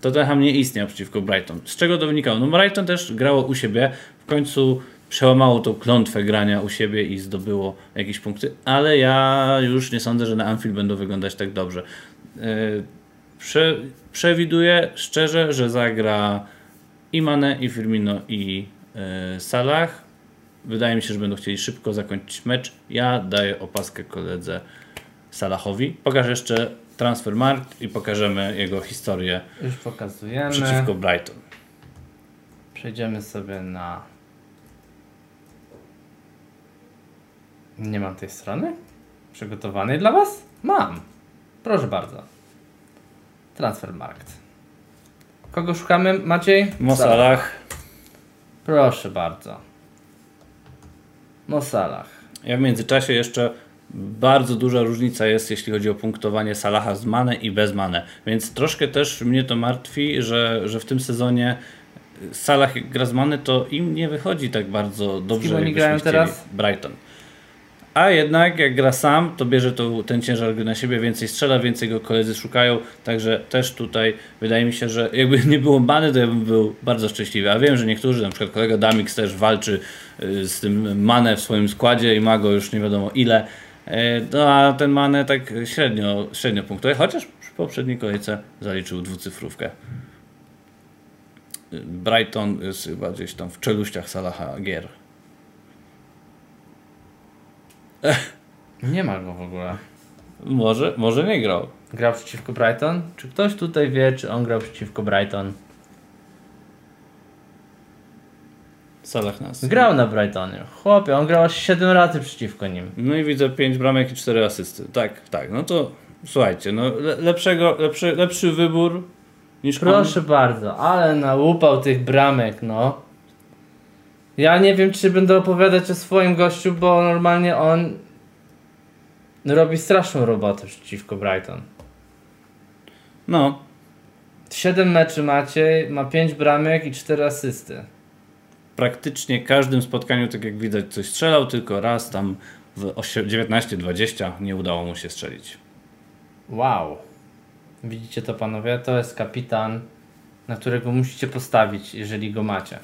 Tottenham nie istniał przeciwko Brighton. Z czego to wynikało? No Brighton też grało u siebie, w końcu przełamało tą klątwę grania u siebie i zdobyło jakieś punkty, ale ja już nie sądzę, że na Anfield będą wyglądać tak dobrze. Yy, Prze, przewiduję szczerze, że zagra i Mane, i Firmino, i e, Salah. Wydaje mi się, że będą chcieli szybko zakończyć mecz. Ja daję opaskę koledze Salahowi. Pokażę jeszcze Transfermarkt i pokażemy jego historię Już pokazujemy. przeciwko Brighton. Przejdziemy sobie na. Nie mam tej strony? Przygotowanej dla Was? Mam. Proszę bardzo. Transfermarkt. Kogo szukamy, Maciej? Mo Salah. Salah. Proszę bardzo. Mo Salah. Ja w międzyczasie jeszcze bardzo duża różnica jest, jeśli chodzi o punktowanie Salaha z Mane i bez Mane. Więc troszkę też mnie to martwi, że, że w tym sezonie Salah jak gra z Mane, to im nie wychodzi tak bardzo dobrze, jakbyśmy grają teraz? Brighton. A jednak jak gra sam, to bierze to, ten ciężar na siebie, więcej strzela, więcej go koledzy szukają, także też tutaj wydaje mi się, że jakby (laughs) nie było Many, to ja bym był bardzo szczęśliwy. A wiem, że niektórzy, na przykład kolega Damix też walczy y, z tym Mane w swoim składzie i ma go już nie wiadomo ile. E, No a ten Mane tak średnio, średnio punktuje, chociaż przy poprzedniej kolejce zaliczył dwucyfrówkę. Y, Brighton jest chyba gdzieś tam w czeluściach Salaha gier. Nie ma go w ogóle. Może, może nie grał. Grał przeciwko Brighton? Czy ktoś tutaj wie, czy on grał przeciwko Brighton? Salah nas. Grał na Brightonie. Chłopie, on grał aż 7 razy przeciwko nim. No i widzę 5 bramek i 4 asysty. Tak, tak. No to słuchajcie, no le- lepszego, lepszy, lepszy wybór niż Proszę bardzo, ale nałupał tych bramek, no. Ja nie wiem, czy będę opowiadać o swoim gościu, bo normalnie on robi straszną robotę przeciwko Brighton. On. No, 7 meczy macie, ma 5 bramek i 4 asysty. praktycznie każdym spotkaniu, tak jak widać, coś strzelał, tylko raz tam w osie- 19-20 nie udało mu się strzelić. Wow. Widzicie to panowie? To jest kapitan, na którego musicie postawić, jeżeli go macie.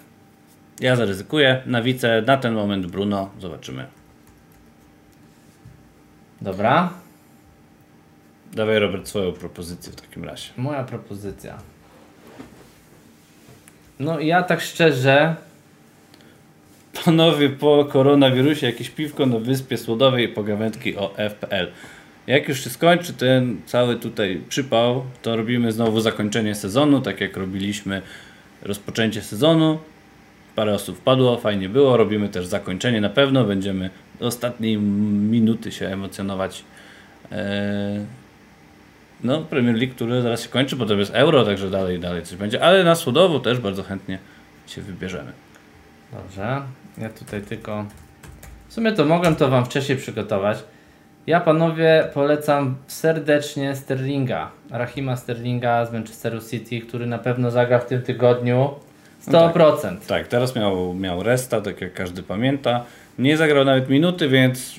Ja zaryzykuję. Na wice na ten moment Bruno. Zobaczymy. Dobra? Dawaj Robert swoją propozycję w takim razie. Moja propozycja. No ja tak szczerze, Panowie, po koronawirusie jakieś piwko na Wyspie Słodowej i pogawędki o FPL. Jak już się skończy ten cały tutaj przypał, to robimy znowu zakończenie sezonu, tak jak robiliśmy rozpoczęcie sezonu. Parę osób wpadło, fajnie było. Robimy też zakończenie na pewno. Będziemy ostatniej minuty się emocjonować. Eee, no, Premier League, który zaraz się kończy, potem jest Euro, także dalej, dalej coś będzie. Ale na Słodową też bardzo chętnie się wybierzemy. Dobrze. Ja tutaj tylko. W sumie to mogłem to wam wcześniej przygotować. Ja panowie polecam serdecznie Sterlinga. Rahima Sterlinga z Manchesteru City, który na pewno zagra w tym tygodniu 100%. Tak, teraz miał, miał resta, tak jak każdy pamięta. Nie zagrał nawet minuty, więc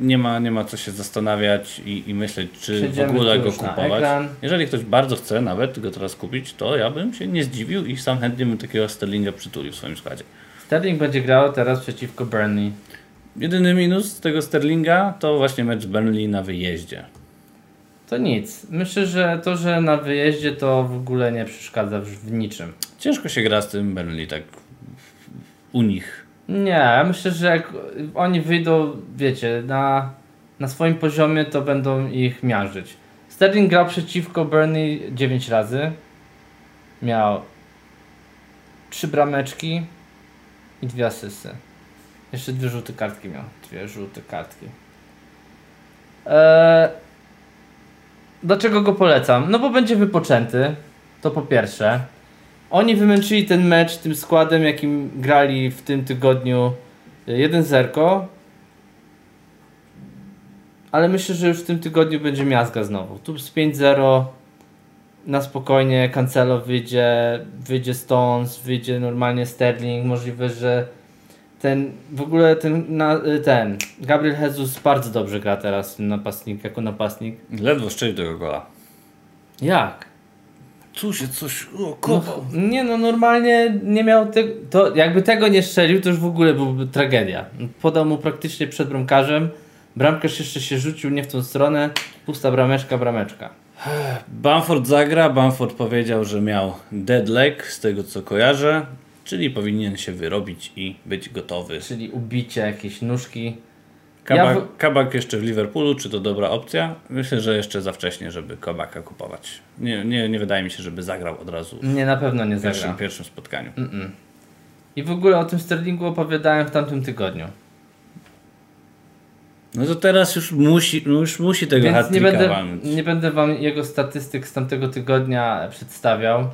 nie ma, nie ma co się zastanawiać i, i myśleć, czy Przejdziemy w ogóle go kupować. Jeżeli ktoś bardzo chce nawet go teraz kupić, to ja bym się nie zdziwił i sam chętnie bym takiego Sterlinga przytulił w swoim składzie. Sterling będzie grał teraz przeciwko Burnley. Jedyny minus tego Sterlinga to właśnie mecz Burnley na wyjeździe. To nic. Myślę, że to, że na wyjeździe to w ogóle nie przeszkadza w, niczym. Ciężko się gra z tym Burnley tak u nich. Nie, myślę, że jak oni wyjdą, wiecie, na, na swoim poziomie, to będą ich miażdżyć. Sterling grał przeciwko Burnley 9 razy. Miał 3 brameczki i dwie asysty. Jeszcze dwie żółte kartki miał. Dwie żółte kartki. Eee, dlaczego go polecam? No bo będzie wypoczęty. To po pierwsze. Oni wymęczyli ten mecz tym składem, jakim grali w tym tygodniu 1-0. Ale myślę, że już w tym tygodniu będzie miazga znowu. Tu z 5-0 na spokojnie Cancelo wyjdzie, wyjdzie Stones, wyjdzie normalnie Sterling. Możliwe, że ten w ogóle ten, na, ten Gabriel Jesus bardzo dobrze gra teraz ten napastnik, jako napastnik. Ledwo strzelił tego gola. Jak? Tu się coś o, No, nie no, normalnie nie miał tego. To jakby tego nie strzelił, to już w ogóle byłby tragedia. Podał mu praktycznie przed bramkarzem. Bramkarz jeszcze się rzucił nie w tą stronę. Pusta brameczka, brameczka. Bamford zagra. Bamford powiedział, że miał dead leg, z tego co kojarzę, czyli powinien się wyrobić i być gotowy. Czyli ubicie jakieś nóżki. Kabak, Ja w- Kabak jeszcze w Liverpoolu, czy to dobra opcja? Myślę, że jeszcze za wcześnie, żeby Kabaka kupować. Nie, nie, nie wydaje mi się, żeby zagrał od razu Nie, na pewno nie w pierwszym, spotkaniu. Mm-mm. I w ogóle o tym Sterlingu opowiadałem w tamtym tygodniu. No to teraz już musi, już musi tego Więc nie hat-tricka będę, walnąć. nie będę wam jego statystyk z tamtego tygodnia przedstawiał.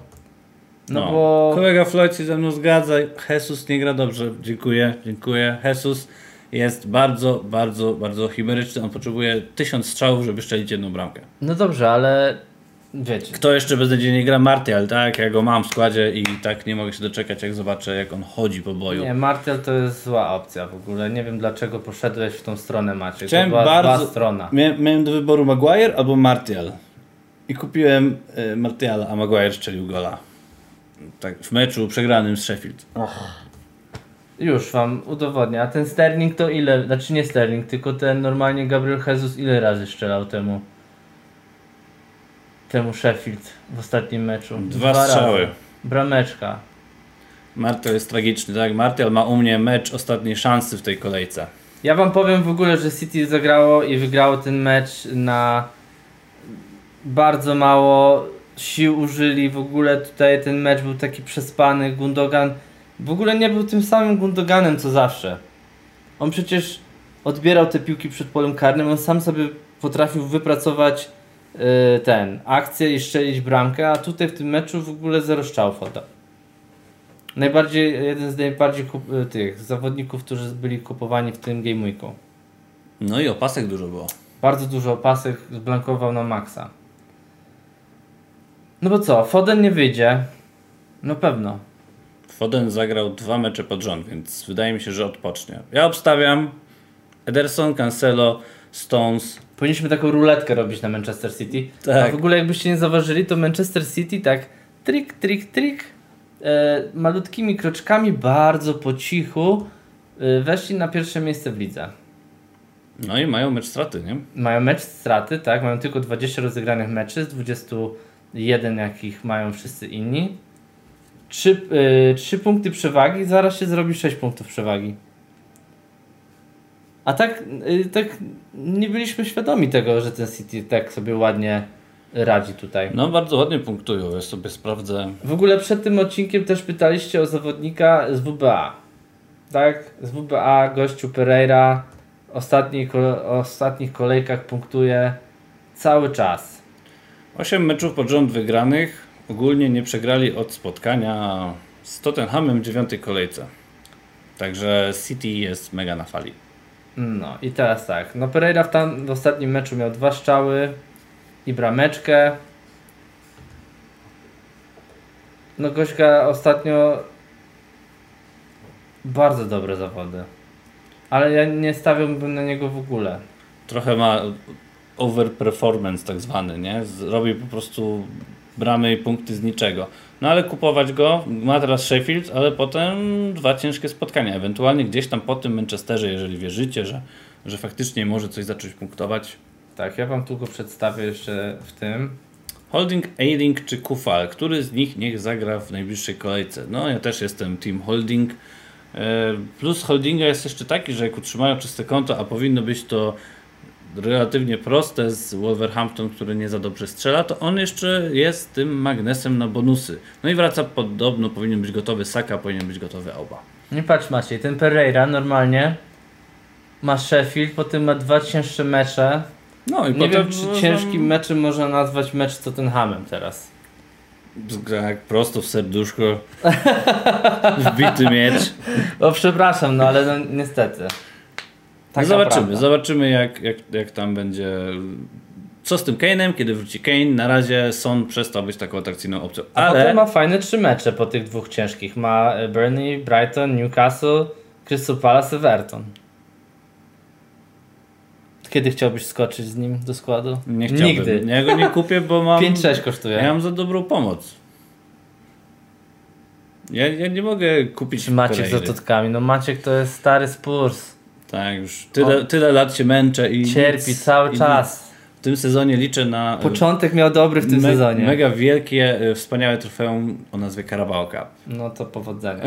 No, No, bo. Kolega Floyd się ze mną zgadza. Jesus nie gra dobrze. Dziękuję, dziękuję. Jesus jest bardzo, bardzo, bardzo chimeryczny. On potrzebuje tysiąc strzałów, żeby strzelić jedną bramkę. No dobrze, ale wiecie. Kto jeszcze beznadziejnie gra? Martial, tak? Ja go mam w składzie i tak nie mogę się doczekać, jak zobaczę, jak on chodzi po boju. Nie, Martel to jest zła opcja w ogóle. Nie wiem dlaczego poszedłeś w tą stronę Maciek. Chciałem to była bardzo- zła strona. Mia- miałem do wyboru Maguire albo Martial. I kupiłem y, Martiala, a Maguire strzelił gola. Tak, w meczu przegranym z Sheffield. Już wam udowodnię. A ten Sterling to ile? Znaczy nie Sterling, tylko ten normalnie Gabriel Jesus ile razy strzelał temu temu Sheffield w ostatnim meczu? Dwa strzały. Razy. Brameczka. Martial jest tragiczny, tak? Martial ma u mnie mecz ostatniej szansy w tej kolejce. Ja wam powiem w ogóle, że City zagrało i wygrało ten mecz na bardzo mało sił użyli. W ogóle tutaj ten mecz był taki przespany. Gundogan w ogóle nie był tym samym Gundoganem co zawsze. On przecież odbierał te piłki przed polem karnym, on sam sobie potrafił wypracować yy, ten akcję i strzelić bramkę, a tutaj w tym meczu w ogóle zero strzałów oddał. Najbardziej, jeden z najbardziej kup, y, tych zawodników, którzy byli kupowani w tym Game Weeku. No i opasek dużo było. Bardzo dużo opasek zblankował na maksa. No bo co, Foden nie wyjdzie. No pewno. Foden zagrał dwa mecze pod rząd, więc wydaje mi się, że odpocznie. Ja obstawiam Ederson, Cancelo, Stones. Powinniśmy taką ruletkę robić na Manchester City. Tak. A w ogóle jakbyście nie zauważyli, to Manchester City tak trik, trik, trik e, malutkimi kroczkami, bardzo po cichu e, weszli na pierwsze miejsce w lidze. No i mają mecz straty, nie? Mają mecz straty, tak? Mają tylko 20 rozegranych meczy z 21 jakich mają wszyscy inni. 3, y, 3 punkty przewagi, zaraz się zrobi 6 punktów przewagi. A tak, y, tak nie byliśmy świadomi tego, że ten City tak sobie ładnie radzi tutaj. No bardzo ładnie punktują, ja sobie sprawdzę. W ogóle przed tym odcinkiem też pytaliście o zawodnika z WBA. Tak? Z WBA gościu Pereira ostatniej, kole- ostatnich kolejkach punktuje cały czas. 8 meczów pod rząd wygranych. Ogólnie nie przegrali od spotkania z Tottenhamem w dziewiątej kolejce. Także City jest mega na fali. No i teraz tak. No Pereira w, tam, w ostatnim meczu miał dwa strzały i brameczkę. No Gośka ostatnio bardzo dobre zawody. Ale ja nie stawiałbym na niego w ogóle. Trochę ma overperformance tak zwany, nie? Robi po prostu bramy i punkty z niczego. No ale kupować go, ma teraz Sheffield, ale potem dwa ciężkie spotkania. Ewentualnie gdzieś tam po tym Manchesterze, jeżeli wierzycie, że, że faktycznie może coś zacząć punktować. Tak, ja wam go przedstawię jeszcze w tym. Holding, Ailing czy Kufal? Który z nich niech zagra w najbliższej kolejce? No ja też jestem Team Holding. E, Plus Holdinga jest jeszcze taki, że jak utrzymają czyste konto, a powinno być to relatywnie proste z Wolverhampton, który nie za dobrze strzela, to on jeszcze jest tym magnesem na bonusy. No i wraca podobno, powinien być gotowy Saka, powinien być gotowy Auba. Nie patrz Maciej, ten Pereira normalnie ma Sheffield, potem ma dwa cięższe mecze. No i Nie potem wiem, czy ciężkim meczem można nazwać mecz z Tottenhamem teraz. Jak prosto w serduszko. (laughs) Wbity miecz. O, przepraszam, no ale no niestety. No Taka zobaczymy, zobaczymy jak, jak, jak tam będzie. Co z tym Kane'em, kiedy wróci Kane? Na razie Son przestał być taką atrakcyjną opcją. Ale ma fajne trzy mecze po tych dwóch ciężkich. Ma e, Burnley, Brighton, Newcastle, Crystal Palace, Everton. Kiedy chciałbyś skoczyć z nim do składu? nie chciałbym. Nigdy. Ja go nie kupię, bo mam. (laughs) 5-6 kosztuje. Ja mam za dobrą pomoc. Ja, ja nie mogę kupić. Maciek z ototkami? No Maciek to jest stary Spurs. Tak, już tyle, tyle lat się męczę i. Cierpi nic- cały i czas. nic. W tym sezonie liczę na. e, Początek miał dobry w tym me- sezonie. Mega wielkie, e, wspaniałe trofeum o nazwie Carabao Cup. (laughs) No to powodzenia.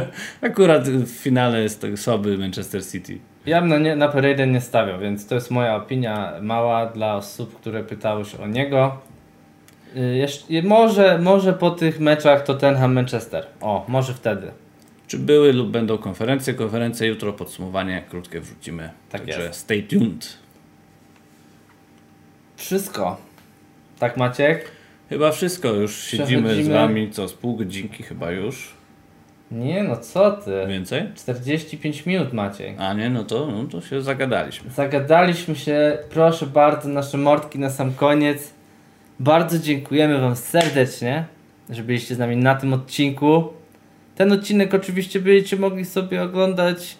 (laughs) Akurat w finale jest to słaby Manchester City. Ja bym na, nie, na Pereira nie stawiał, więc to jest moja opinia mała dla osób, które pytały o niego. Jeszcze, może, może po tych meczach Tottenham-Manchester. O, może wtedy. Czy były lub będą konferencje? Konferencje jutro, podsumowanie krótkie wrzucimy. Tak Także jest. stay tuned. Wszystko. Tak Maciek? Chyba wszystko. Już siedzimy z wami co z pół godzinki chyba już. Nie no, co ty? Więcej? 45 minut Maciej. A nie, no to, no to się zagadaliśmy. Zagadaliśmy się, proszę bardzo, nasze mordki na sam koniec. Bardzo dziękujemy Wam serdecznie, że byliście z nami na tym odcinku. Ten odcinek oczywiście będziecie mogli sobie oglądać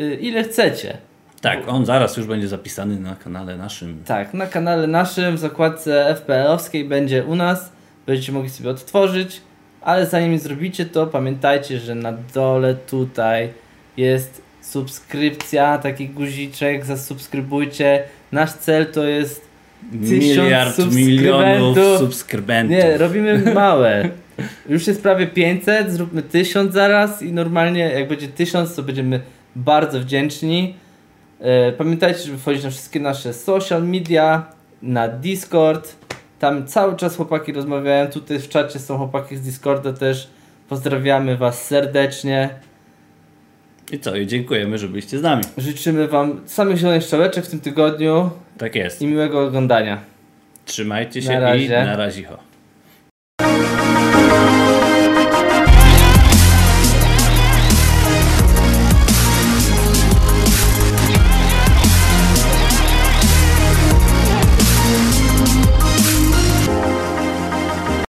y, ile chcecie. Tak, on zaraz już będzie zapisany na kanale naszym. Tak, na kanale naszym w zakładce FPL-owskiej będzie u nas. Będziecie mogli sobie odtworzyć, ale zanim zrobicie to, pamiętajcie, że na dole tutaj jest subskrypcja, taki guziczek, zasubskrybujcie. Nasz cel to jest Miliard milionów subskrybentów. Nie, robimy małe. (laughs) Już jest prawie 500, zróbmy 1000 zaraz i normalnie jak będzie 1000 to będziemy bardzo wdzięczni. E, Pamiętajcie, żeby wchodzić na wszystkie nasze social media, na Discord. Tam cały czas chłopaki rozmawiają. Tutaj w czacie są chłopaki z Discorda też. Pozdrawiamy Was serdecznie. I co? I dziękujemy, że byliście z nami. Życzymy Wam samych zielonych szczeleczek w tym tygodniu Tak jest. i miłego oglądania. Trzymajcie Na się i razie. na razie.